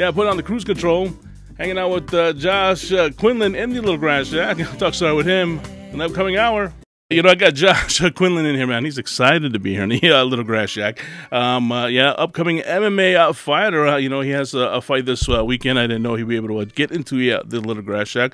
Yeah, put on the cruise control. Hanging out with uh, Josh uh, Quinlan in the Little Grass Shack. Talk story with him in the upcoming hour. You know, I got Josh Quinlan in here, man. He's excited to be here in the uh, Little Grass Shack. Um, uh, yeah, upcoming MMA uh, fighter. Uh, you know, he has a, fight this uh, weekend. I didn't know he'd be able to uh, get into the Little Grass Shack.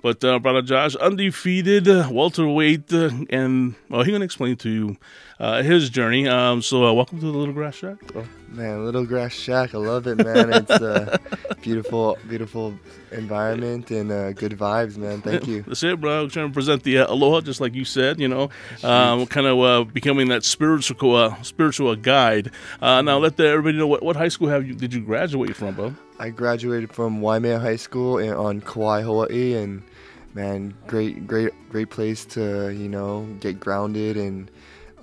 But brother Josh, undefeated welterweight, and well, he's gonna explain to you his journey. Um, so, welcome to the Little Grass Shack. Bro. Man, Little Grass Shack, I love it, man. It's a beautiful, beautiful environment and uh, good vibes, man. Thank you. That's it, bro. I'm trying to present the uh, aloha, just like you said. You know, um, kind of uh, becoming that spiritual, uh, spiritual guide. Uh, now, let the, everybody know what, what high school have you did you graduate from, bro? I graduated from Waimea High School in, on Kauai, Hawaii, and man, great, great, great place to you know get grounded and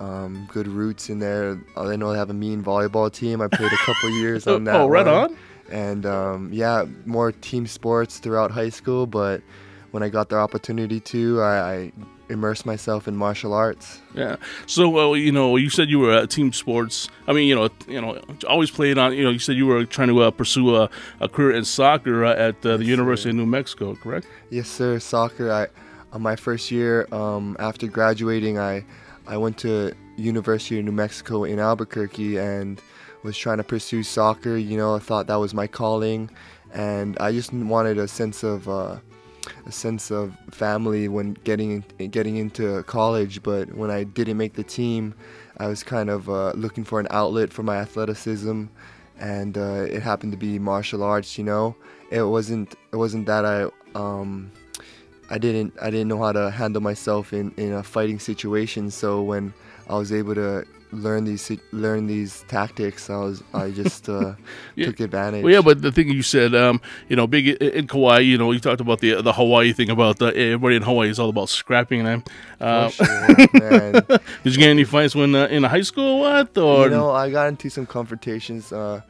um, good roots in there. I know they have a mean volleyball team. I played a couple years on that. oh, right one. on. And um, yeah, more team sports throughout high school. But when I got the opportunity to, I, I immersed myself in martial arts. Yeah. So, uh, you know, you said you were at team sports. I mean, you know, you know, always played on. You know, you said you were trying to uh, pursue a, a, career in soccer uh, at uh, the yes, University sir. of New Mexico, correct? Yes, sir. Soccer. I, on my first year um, after graduating, I I went to University of New Mexico in Albuquerque and was trying to pursue soccer. You know, I thought that was my calling, and I just wanted a sense of uh, a sense of family when getting getting into college. But when I didn't make the team, I was kind of uh, looking for an outlet for my athleticism, and uh, it happened to be martial arts. You know, it wasn't it wasn't that I um, I didn't I didn't know how to handle myself in, in a fighting situation. So when I was able to learn these learn these tactics, I was I just uh, yeah. took advantage. Well, yeah, but the thing you said, um, you know, big in Kauai, you know, you talked about the the Hawaii thing about the, everybody in Hawaii is all about scrapping them. Uh, sure, did you get any fights when uh, in high school? What or you know, I got into some confrontations uh,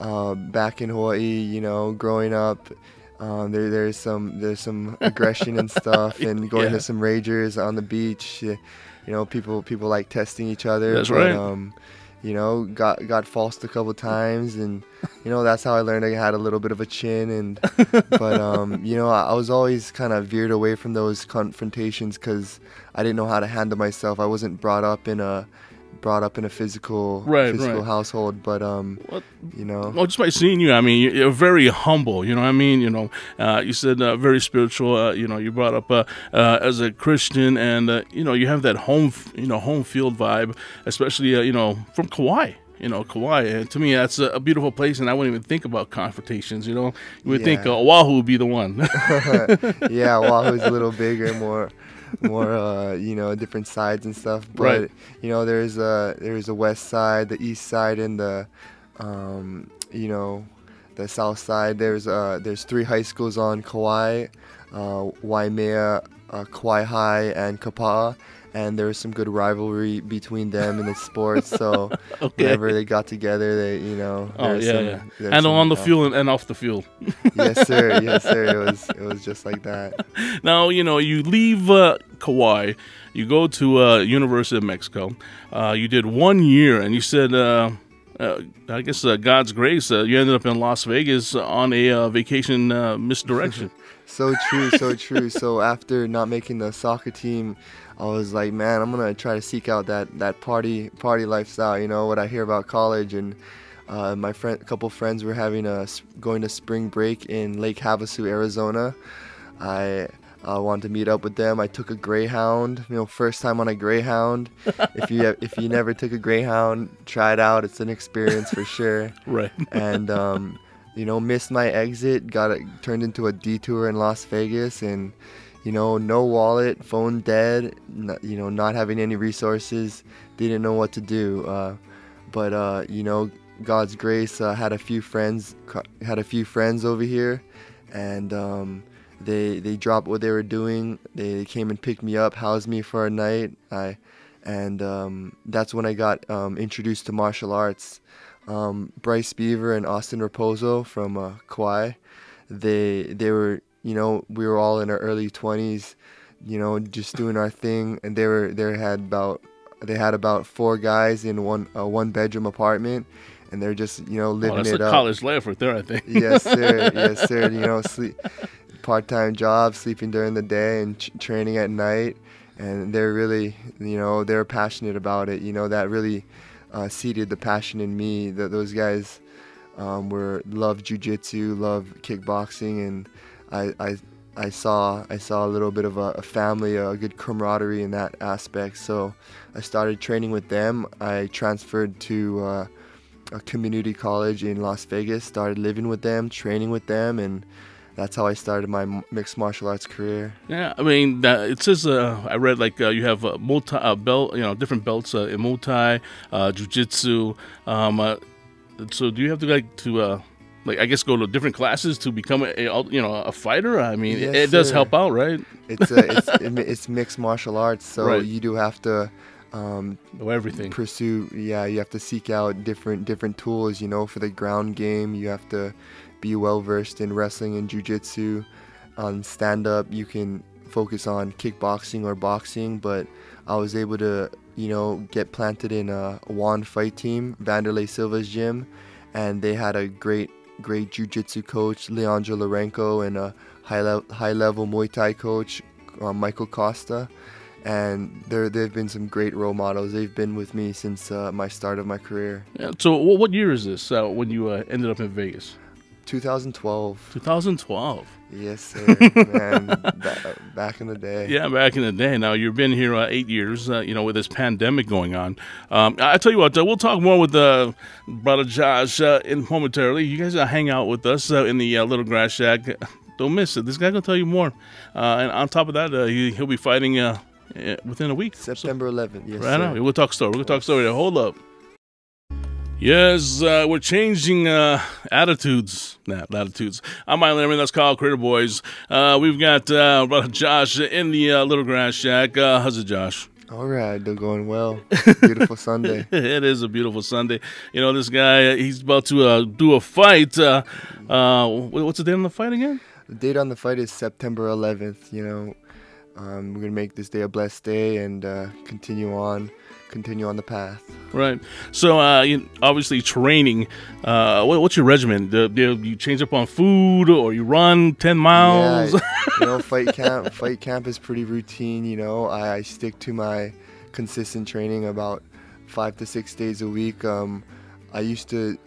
uh, back in Hawaii. You know, growing up. Um, there, there's some, there's some aggression and stuff, and going yeah. to some ragers on the beach. You know, people, people like testing each other. That's but, right. Um, you know, got got falsed a couple times, and you know that's how I learned I had a little bit of a chin. And but um, you know, I, I was always kind of veered away from those confrontations because I didn't know how to handle myself. I wasn't brought up in a brought up in a physical right, physical right. household, but um, what, you know, well, just by seeing you, I mean, you're very humble. You know, I mean, you know, uh, you said uh, very spiritual. Uh, you know, you brought up uh, uh, as a Christian, and uh, you know, you have that home, you know, home field vibe, especially you know from Kauai you know, Kauai. And to me, that's a, a, beautiful place, and I wouldn't even think about confrontations. You know, you would yeah. think uh, Oahu would be the one. yeah, Oahu's a little bigger, more more uh, you know different sides and stuff. But right. you know there's a there's a west side, the east side, and the um, you know the south side. There's uh, there's three high schools on Kauai, uh, Waimea, uh, Kauai High, and Kapa'a and there was some good rivalry between them in the sports. So okay. whenever they got together, they you know oh yeah, some, yeah. and on the uh, field and off the field. yes, sir. Yes, sir. It was it was just like that. Now you know you leave uh, Kauai, you go to uh, University of Mexico. Uh, you did one year, and you said. Uh, uh, I guess uh, God's grace, uh, you ended up in Las Vegas on a uh, vacation misdirection. So true, so true. so after not making the soccer team, I was like, man, I'm gonna try to seek out that that party party lifestyle. You know what I hear about college, and uh, my friend, a couple friends were having a going to spring break in Lake Havasu, Arizona. I I wanted to meet up with them. I took a Greyhound. You know, first time on a Greyhound. if you if you never took a Greyhound, try it out. It's an experience for sure. right. And um, you know, missed my exit. Got it turned into a detour in Las Vegas, and you know, no wallet, phone dead, not, you know, not having any resources, didn't know what to do. Uh, but uh, you know, God's grace, uh, had a few friends, had a few friends over here, and um, they they dropped what they were doing. They came and picked me up, housed me for a night. I, and um, that's when I got um, introduced to martial arts. Um, Bryce Beaver and Austin Raposo from uh, Kauai, they they were you know, we were all in our early 20s, you know, just doing our thing, and they were they had about they had about four guys in one a one bedroom apartment, and they're just you know living oh, that's it a up. college life right there, I think. yes, sir. yes, sir. You know, sleep, part-time job, sleeping during the day and ch- training at night, and they're really, you know, they're passionate about it. You know, that really uh, seeded the passion in me. That those guys um, were love jujitsu, love kickboxing, and I, I, I saw, I saw a little bit of a, a family, a good camaraderie in that aspect. So, I started training with them. I transferred to. Uh, a community college in Las Vegas, started living with them, training with them, and that's how I started my mixed martial arts career. Yeah, I mean, uh, it says uh, I read like uh, you have multi belt, you know, different belts uh, in multi uh, Jiu-Jitsu. Um, uh, so do you have to like to like I guess go to different classes to become a, a you know a fighter? I mean, yes, it, it does help out, right? It's a, it's it's mixed martial arts, so right. you do have to um, know everything. Pursue, yeah. You have to seek out different different tools. You know, for the ground game, you have to be well versed in wrestling and jujitsu. On stand up, you can focus on kickboxing or boxing, but I was able to, you know, get planted in a Wand fight team, Wanderlei Silva's gym, and they had a great, great jiu-jitsu coach, Leandro Lorenko, and a high, le- high level Muay Thai coach, uh, Michael Costa and there they've been some great role models. They've been with me since uh, my start of my career. Yeah, so what year is this uh, when you uh, ended up in Vegas? 2012. 2012. Yes, sir. Man, back in the day. Yeah, back in the day. Now you've been here uh, eight years. Uh, you know, with this pandemic going on. Um, I tell you what, uh, we'll talk more with uh, brother Josh uh, in momentarily. You guys hang out with us in the Little Grass Shack. Don't miss it. This guy gonna tell you more. and on top of that, he, will be fighting within a week. September 11th. Yes. Right now, we'll talk story. We'll talk story. Hold up. Yes, uh, we're changing uh, attitudes. Nah, latitudes. I'm Mike Lerman. That's Kyle Critter Boys. Uh, we've got uh, Josh in the uh, Little Grass Shack. Uh, how's it, Josh? All right, they're going well. Beautiful Sunday. it is a beautiful Sunday. You know, this guy, he's about to do a fight. what's the date on the fight again? The date on the fight is September 11th. You know, um, we're gonna make this day a blessed day and uh, continue on, continue on the path. Right. So, uh, you, obviously, training. Uh, what, what's your regimen? Do, do, you change up on food, or you run ten miles? Yeah, you know, fight camp. Fight camp is pretty routine. You know, I, I, stick to my consistent training about five to six days a week. Um, I used to,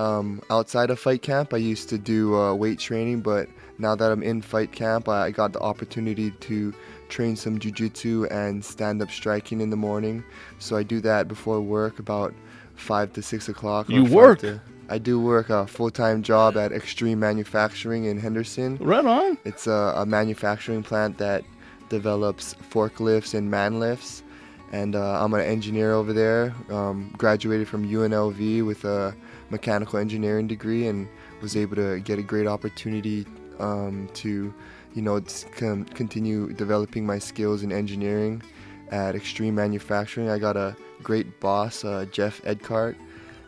um, outside of fight camp, I used to do uh, weight training, but now that I'm in fight camp, I got the opportunity to train some jiu-jitsu and stand-up striking in the morning. So I do that before work about five to six o'clock. You work? To, I do work a full-time job at Xtreme Manufacturing in Henderson. Right on. It's a, a manufacturing plant that develops forklifts and man lifts. And uh, I'm an engineer over there. Um, graduated from UNLV with a mechanical engineering degree and was able to get a great opportunity um, to, you know, continue developing my skills in engineering at Xtreme Manufacturing. I got a great boss, uh, Jeff Edcart,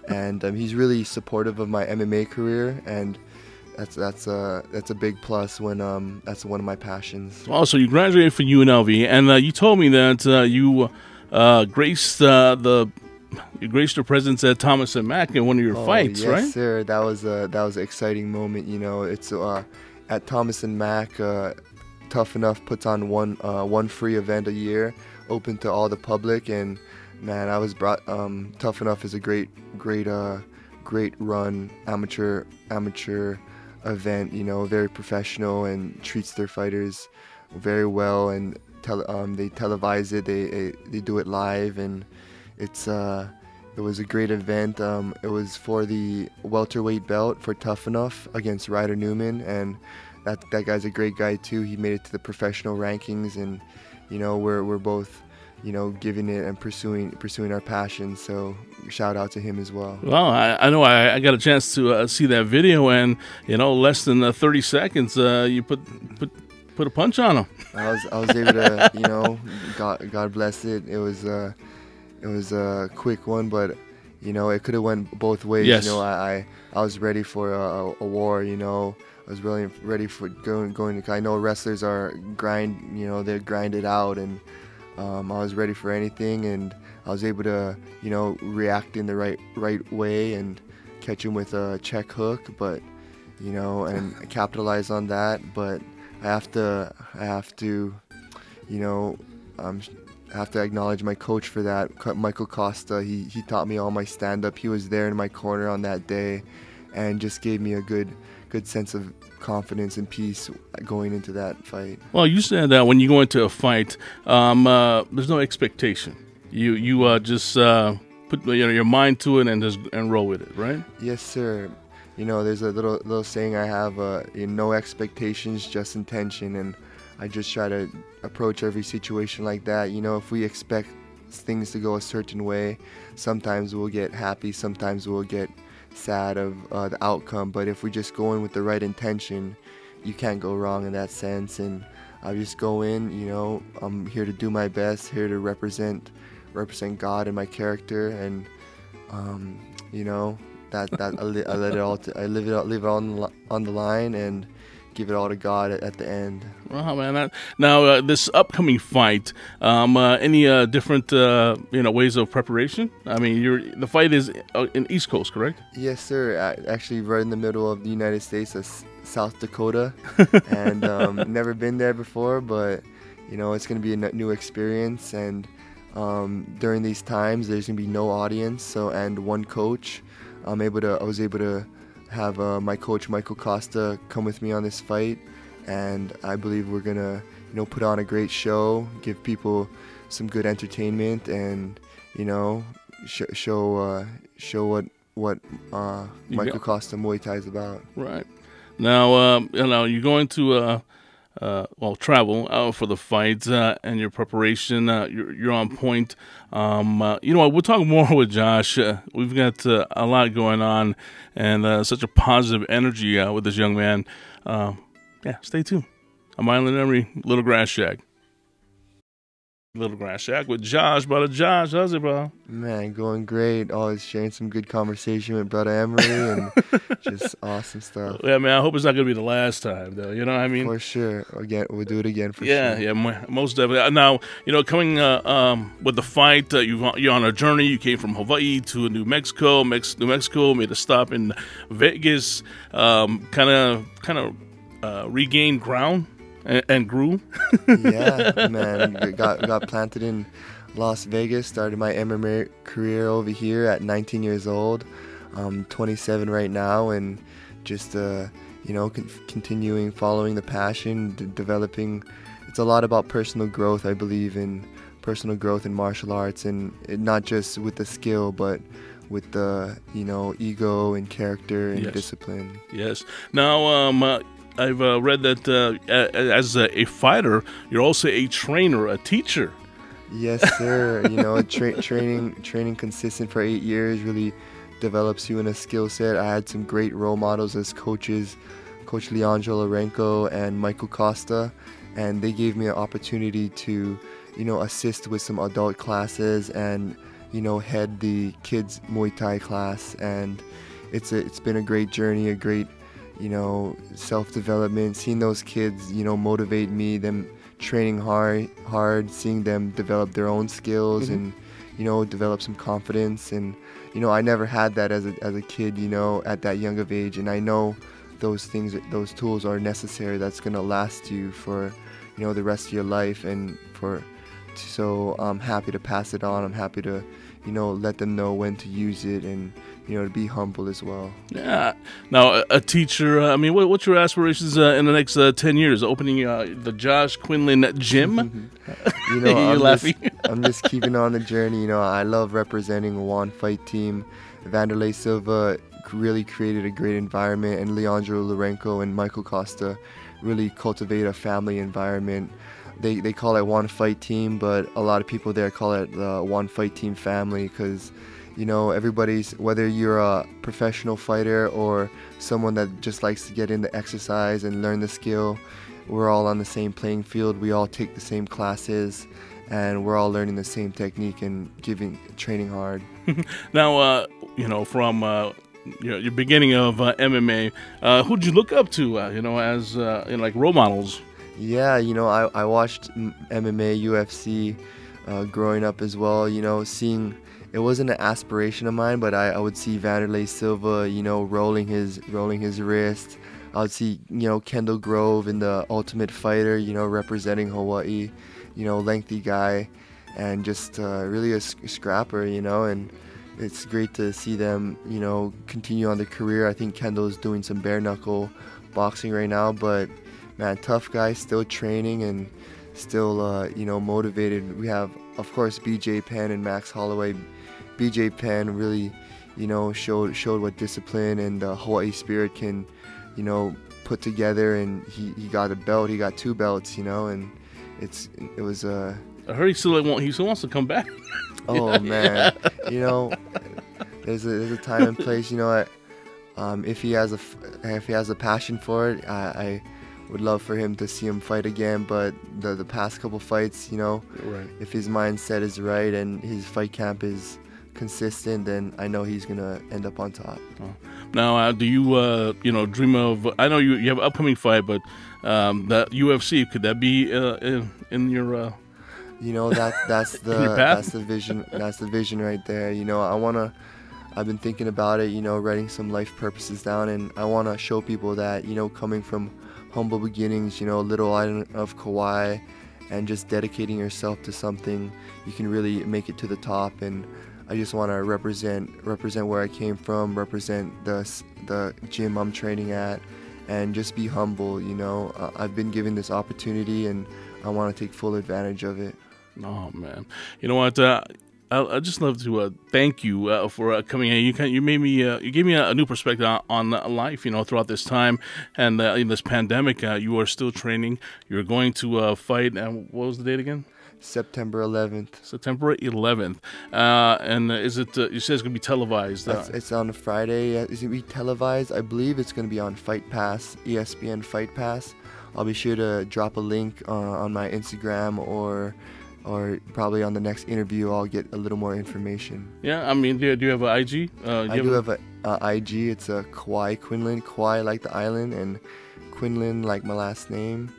and um, he's really supportive of my MMA career and that's that's a that's a big plus when um that's one of my passions. Also, you graduated from UNLV, and uh, you told me that uh, you uh, graced uh, the you graced your presence at Thomas and Mack in one of your oh, fights, yes, right? Yes, sir. That was a that was an exciting moment. You know, it's uh, at Thomas and Mack, uh, Tuff-N-Uff puts on one uh, one free event a year, open to all the public, and man, I was brought. Um, Tuff-N-Uff is a great, great, uh, great run amateur amateur event. You know, very professional and treats their fighters very well, and tele- um, they televise it. They they do it live, and it's uh, it was a great event. Um, it was for the welterweight belt for Tuff-N-Uff against Ryder Newman, and that that guy's a great guy too. He made it to the professional rankings, and you know we're we're both you know giving it and pursuing pursuing our passion. So shout out to him as well. Well, I, I know I, I, got a chance to uh, see that video, and you know less than uh, 30 seconds, uh, you put put put a punch on him. I was I was able to you know God God bless it. It was. It was a quick one, but you know it could have went both ways. Yes. You know, I, I, I was ready for a, a, war. You know, I was really ready for going going. To, I know wrestlers are grind. You know, they're grinded out, and um, I was ready for anything, and I was able to you know react in the right right way and catch him with a check hook, but you know, and capitalize on that. But I have to, I have to, you know, um, I have to acknowledge my coach for that, Michael Costa. He he taught me all my stand up. He was there in my corner on that day, and just gave me a good good sense of confidence and peace going into that fight. Well, you said that when you go into a fight, um, uh, there's no expectation. You you uh, just uh, put you know, your mind to it and just and roll with it, right? Yes, sir. You know, there's a little little saying I have: uh, no expectations, just intention, and I just try to approach every situation like that. You know, if we expect things to go a certain way, sometimes we'll get happy, sometimes we'll get sad of uh, the outcome. But if we just go in with the right intention, you can't go wrong in that sense. And I just go in, you know, I'm here to do my best, here to represent represent God and my character, and um, you know that that I, let it all to, I live it out, leave it on on the line and give it all to God at, at the end. Wow, man! Now uh, this upcoming fight, um, uh, any uh, different uh, you know ways of preparation? I mean, you're the fight is uh, in East Coast, correct? Yes, sir. actually, right in the middle of the United States, South Dakota, and um, never been there before, but you know it's going to be a new experience and. Um, during these times, there's gonna be no audience, so and one coach. I'm able to. I was able to have uh, my coach Michael Costa come with me on this fight, and I believe we're gonna, you know, put on a great show, give people some good entertainment, and you know, sh- show uh, show what what uh, Michael Costa Muay Thai is about. Right. Now, um, you know, you're going to uh, well, travel uh, for the fights uh, and your preparation. Uh, you're, you're on point. Um, uh, you know what? We'll talk more with Josh. Uh, we've got a lot going on and such a positive energy with this young man. yeah, stay tuned. I'm Island Emery, Little Grass Shack. Little Grass Shack with Josh. Brother Josh, how's it, bro? Man, going great. Always sharing some good conversation with Brother Emery and just awesome stuff. Yeah, man, I hope it's not going to be the last time, though. You know what I mean? For sure. Again, we'll do it again for yeah, sure. Yeah, yeah, most definitely. Uh, now, you know, coming uh, um, with the fight, uh, you're on a journey. You came from Hawaii to New Mexico. Mex- New Mexico made a stop in Vegas. Kind of, kind of uh, regained ground and, and grew. yeah, man, got got planted in Las Vegas. Started my MMA career over here at 19 years old. I'm 27 right now, and just uh, you know, con- continuing following the passion, d- developing. It's a lot about personal growth. I believe in personal growth in martial arts, and it, not just with the skill, but with the you know ego and character and yes. discipline. Yes. Now, um, uh, I've uh, read that uh, as a, fighter, you're also a trainer, a teacher. Yes, sir. you know, tra- training training consistent for eight years really develops you in a skill set. I had some great role models as coaches, Coach Leandro Lorenko and Michael Costa, and they gave me an opportunity to, you know, assist with some adult classes and, you know, head the kids Muay Thai class. And it's a, it's been a great journey, a great you know, self development, seeing those kids, you know, motivate me, them training hard, hard, seeing them develop their own skills mm-hmm. and, you know, develop some confidence. And, you know, I never had that as a, as a kid, you know, at that young of age. And I know those things, those tools are necessary that's going to last you for, you know, the rest of your life. And for, so I'm happy to pass it on. I'm happy to, you know, let them know when to use it and, you know, to be humble as well. Yeah. Now, a, teacher. Uh, I mean, what, what's your aspirations uh, in the next uh, ten years? Opening uh, the Josh Quinlan Gym. you know, I'm laughing. Just, I'm just keeping on the journey. You know, I love representing Wand fight team. Wanderlei Silva really created a great environment, and Leandro Lorenko and Michael Costa really cultivate a family environment. They, they call it Wand fight team, but a lot of people there call it the Wand fight team family because you know everybody's whether you're a professional fighter or someone that just likes to get into exercise and learn the skill we're all on the same playing field we all take the same classes and we're all learning the same technique and giving training hard now uh, you know from uh, your, your beginning of uh, MMA, uh, who'd you look up to, uh, you know, as uh, you know, like role models? Yeah, you know, I, I watched MMA, UFC uh, growing up as well. You know, seeing it wasn't an aspiration of mine, but I, I would see Wanderlei Silva, you know, rolling his rolling his wrist. I would see, you know, Kendall Grove in the Ultimate Fighter, you know, representing Hawaii, you know, lengthy guy, and just uh, really a scrapper, you know, and it's great to see them, you know, continue on their career. I think Kendall is doing some bare knuckle boxing right now, but man, tough guy, still training and still, uh, you know, motivated. We have, of course, BJ Penn and Max Holloway. BJ Penn really, you know, showed showed what discipline and the Hawaii spirit can, you know, put together. And he, he got a belt. He got two belts, you know, and it's it was a. Uh, I heard he still want he still wants to come back. oh man, you know, there's a there's a time and place. You know, I, um, if he has a if he has a passion for it, I, I would love for him to see him fight again. But the the past couple fights, you know, right. if his mindset is right and his fight camp is consistent, then I know he's gonna end up on top. Oh. Now, uh, do you uh, you know dream of? I know you you have an upcoming fight, but um, the UFC could that be uh, in, in, your? Uh, you know that that's the that's the vision that's the vision right there. You know I wanna. I've been thinking about it. You know, writing some life purposes down, and I wanna show people that you know coming from humble beginnings, you know, a little island of Kauai, and just dedicating yourself to something, you can really make it to the top. And I just want to represent represent where I came from, represent the the gym I'm training at, and just be humble. You know, uh, I've been given this opportunity, and I want to take full advantage of it. Oh man, you know what? Uh, I, I just love to uh, thank you uh, for uh, coming in. You can, you made me uh, you gave me a, a new perspective on, on, life. You know, throughout this time and uh, in this pandemic, uh, you are still training. You're going to fight. And what was the date again? September 11th. September 11th. and is it? you said it's going to be televised. it's on a Friday. Is it be televised? I believe it's going to be on Fight Pass, ESPN Fight Pass. I'll be sure to drop a link on my Instagram or or probably on the next interview I'll get a little more information. Yeah, I mean, do you, do you have an IG? Uh, I do have an IG. It's a Kauai Quinlan, Kauai like the island, and Quinlan like my last name.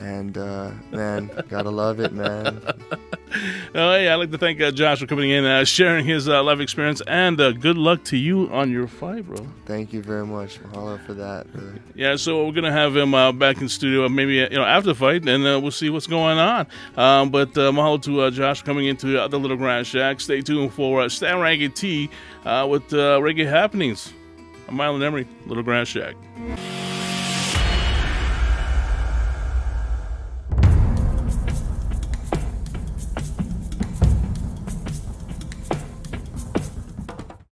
And uh, man, gotta love it, man. oh, yeah, I'd like to thank uh, Josh for coming in, uh, sharing his uh, life experience, and uh, good luck to you on your fight, bro. Thank you very much, Mahalo, for that, brother. Yeah, so we're gonna have him uh, back in studio, maybe you know after the fight, and we'll see what's going on. Um, but mahalo to Josh coming into the Little Grass Shack. Stay tuned for uh, Stan Reggae T with reggae happenings. I'm Mylan Emery, Little Grass Shack.